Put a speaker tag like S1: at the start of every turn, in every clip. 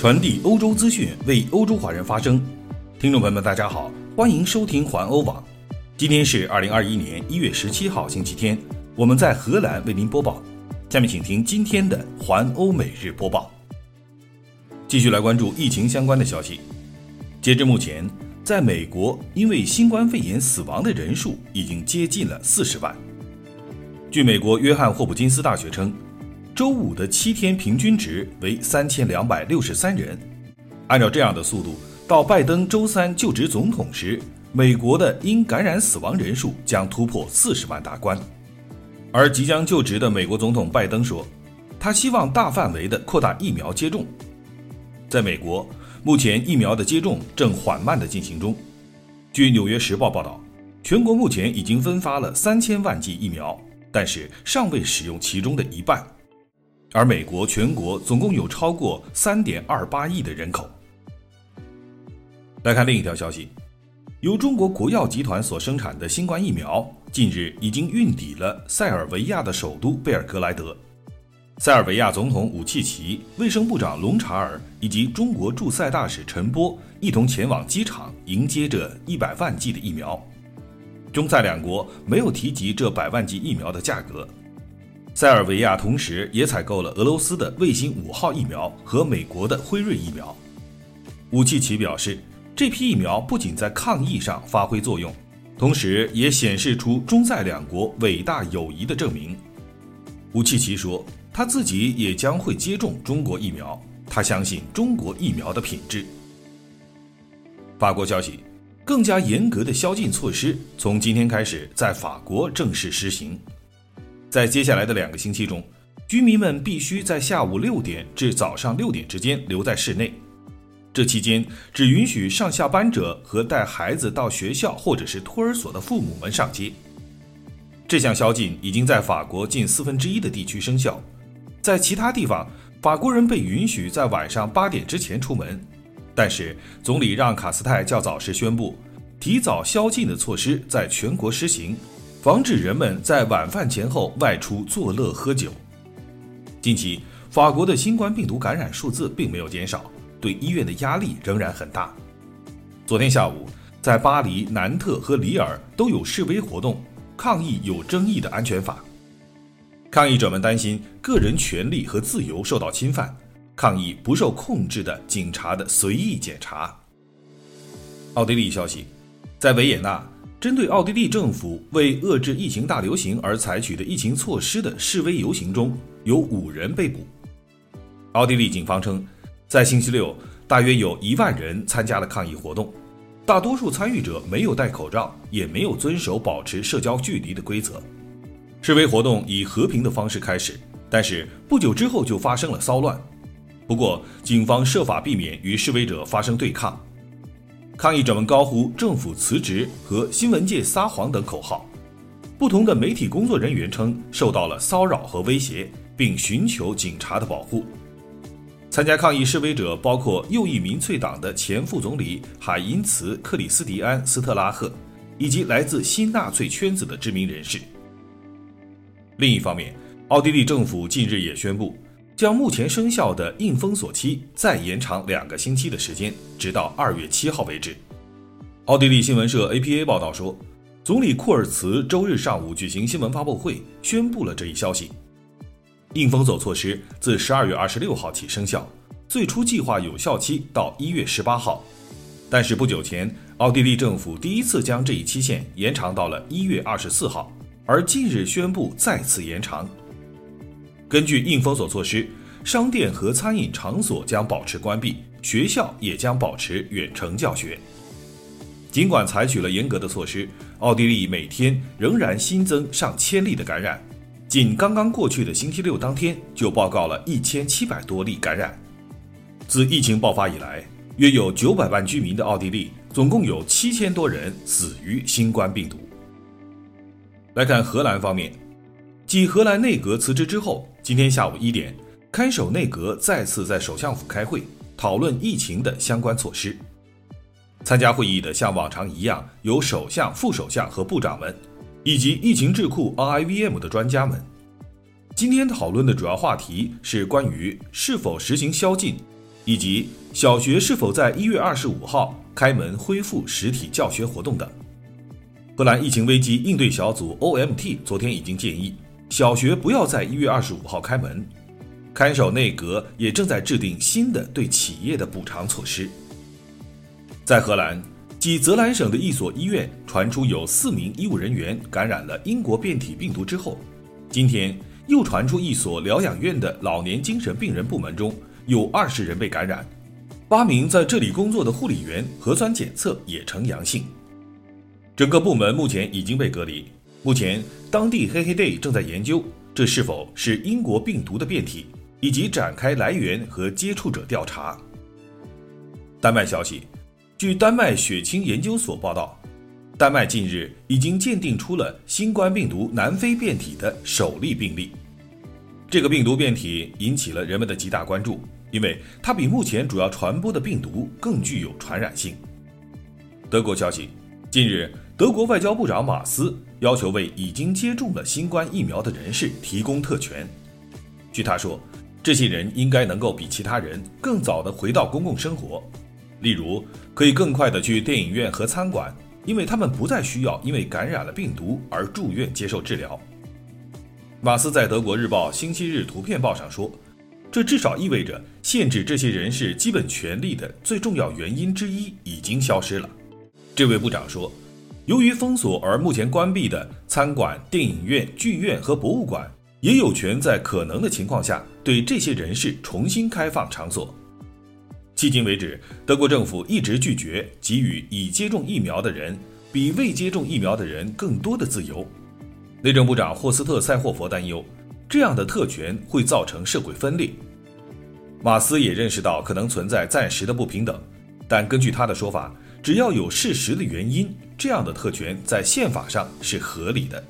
S1: 传递欧洲资讯，为欧洲华人发声。听众朋友们，大家好，欢迎收听环欧网。今天是二零二一年一月十七号，星期天，我们在荷兰为您播报。下面请听今天的环欧每日播报。继续来关注疫情相关的消息。截至目前，在美国，因为新冠肺炎死亡的人数已经接近了四十万。据美国约翰霍普金斯大学称。周五的七天平均值为三千两百六十三人，按照这样的速度，到拜登周三就职总统时，美国的因感染死亡人数将突破四十万大关。而即将就职的美国总统拜登说，他希望大范围的扩大疫苗接种。在美国，目前疫苗的接种正缓慢的进行中。据《纽约时报》报道，全国目前已经分发了三千万剂疫苗，但是尚未使用其中的一半。而美国全国总共有超过三点二八亿的人口。来看另一条消息，由中国国药集团所生产的新冠疫苗近日已经运抵了塞尔维亚的首都贝尔格莱德。塞尔维亚总统武契奇、卫生部长隆查尔以及中国驻塞大使陈波一同前往机场迎接这一百万剂的疫苗。中塞两国没有提及这百万剂疫苗的价格。塞尔维亚同时也采购了俄罗斯的卫星五号疫苗和美国的辉瑞疫苗。武契奇表示，这批疫苗不仅在抗疫上发挥作用，同时也显示出中塞两国伟大友谊的证明。武契奇说，他自己也将会接种中国疫苗，他相信中国疫苗的品质。法国消息，更加严格的宵禁措施从今天开始在法国正式施行。在接下来的两个星期中，居民们必须在下午六点至早上六点之间留在室内。这期间只允许上下班者和带孩子到学校或者是托儿所的父母们上街。这项宵禁已经在法国近四分之一的地区生效。在其他地方，法国人被允许在晚上八点之前出门。但是，总理让·卡斯泰较早时宣布，提早宵禁的措施在全国实行。防止人们在晚饭前后外出作乐喝酒。近期，法国的新冠病毒感染数字并没有减少，对医院的压力仍然很大。昨天下午，在巴黎、南特和里尔都有示威活动，抗议有争议的安全法。抗议者们担心个人权利和自由受到侵犯，抗议不受控制的警察的随意检查。奥地利消息，在维也纳。针对奥地利政府为遏制疫情大流行而采取的疫情措施的示威游行中，有五人被捕。奥地利警方称，在星期六，大约有一万人参加了抗议活动，大多数参与者没有戴口罩，也没有遵守保持社交距离的规则。示威活动以和平的方式开始，但是不久之后就发生了骚乱。不过，警方设法避免与示威者发生对抗。抗议者们高呼“政府辞职”和“新闻界撒谎”等口号。不同的媒体工作人员称受到了骚扰和威胁，并寻求警察的保护。参加抗议示威者包括右翼民粹党的前副总理海因茨·克里斯蒂安·斯特拉赫，以及来自新纳粹圈子的知名人士。另一方面，奥地利政府近日也宣布。将目前生效的硬封锁期再延长两个星期的时间，直到二月七号为止。奥地利新闻社 APA 报道说，总理库尔茨周日上午举行新闻发布会，宣布了这一消息。硬封锁措施自十二月二十六号起生效，最初计划有效期到一月十八号，但是不久前，奥地利政府第一次将这一期限延长到了一月二十四号，而近日宣布再次延长。根据硬封锁措施，商店和餐饮场所将保持关闭，学校也将保持远程教学。尽管采取了严格的措施，奥地利每天仍然新增上千例的感染。仅刚刚过去的星期六当天，就报告了一千七百多例感染。自疫情爆发以来，约有九百万居民的奥地利，总共有七千多人死于新冠病毒。来看荷兰方面。继荷兰内阁辞职之后，今天下午一点，看守内阁再次在首相府开会，讨论疫情的相关措施。参加会议的像往常一样，有首相、副首相和部长们，以及疫情智库 RIVM 的专家们。今天讨论的主要话题是关于是否实行宵禁，以及小学是否在一月二十五号开门恢复实体教学活动等。荷兰疫情危机应对小组 （OMT） 昨天已经建议，小学不要在一月二十五号开门。看守内阁也正在制定新的对企业的补偿措施。在荷兰，继泽兰省的一所医院传出有四名医务人员感染了英国变体病毒之后，今天又传出一所疗养院的老年精神病人部门中有二十人被感染，八名在这里工作的护理员核酸检测也呈阳性。整个部门目前已经被隔离。目前，当地黑黑 day 正在研究这是否是英国病毒的变体。以及展开来源和接触者调查。丹麦消息，据丹麦血清研究所报道，丹麦近日已经鉴定出了新冠病毒南非变体的首例病例。这个病毒变体引起了人们的极大关注，因为它比目前主要传播的病毒更具有传染性。德国消息，近日，德国外交部长马斯要求为已经接种了新冠疫苗的人士提供特权。据他说。这些人应该能够比其他人更早地回到公共生活，例如可以更快地去电影院和餐馆，因为他们不再需要因为感染了病毒而住院接受治疗。马斯在德国日报星期日图片报上说：“这至少意味着限制这些人士基本权利的最重要原因之一已经消失了。”这位部长说：“由于封锁而目前关闭的餐馆、电影院、剧院和博物馆。”也有权在可能的情况下对这些人士重新开放场所。迄今为止，德国政府一直拒绝给予已接种疫苗的人比未接种疫苗的人更多的自由。内政部长霍斯特·塞霍佛担忧，这样的特权会造成社会分裂。马斯也认识到可能存在暂时的不平等，但根据他的说法，只要有事实的原因，这样的特权在宪法上是合理的。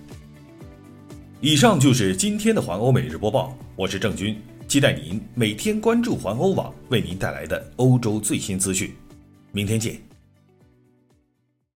S1: 以上就是今天的环欧每日播报，我是郑军，期待您每天关注环欧网为您带来的欧洲最新资讯，明天见。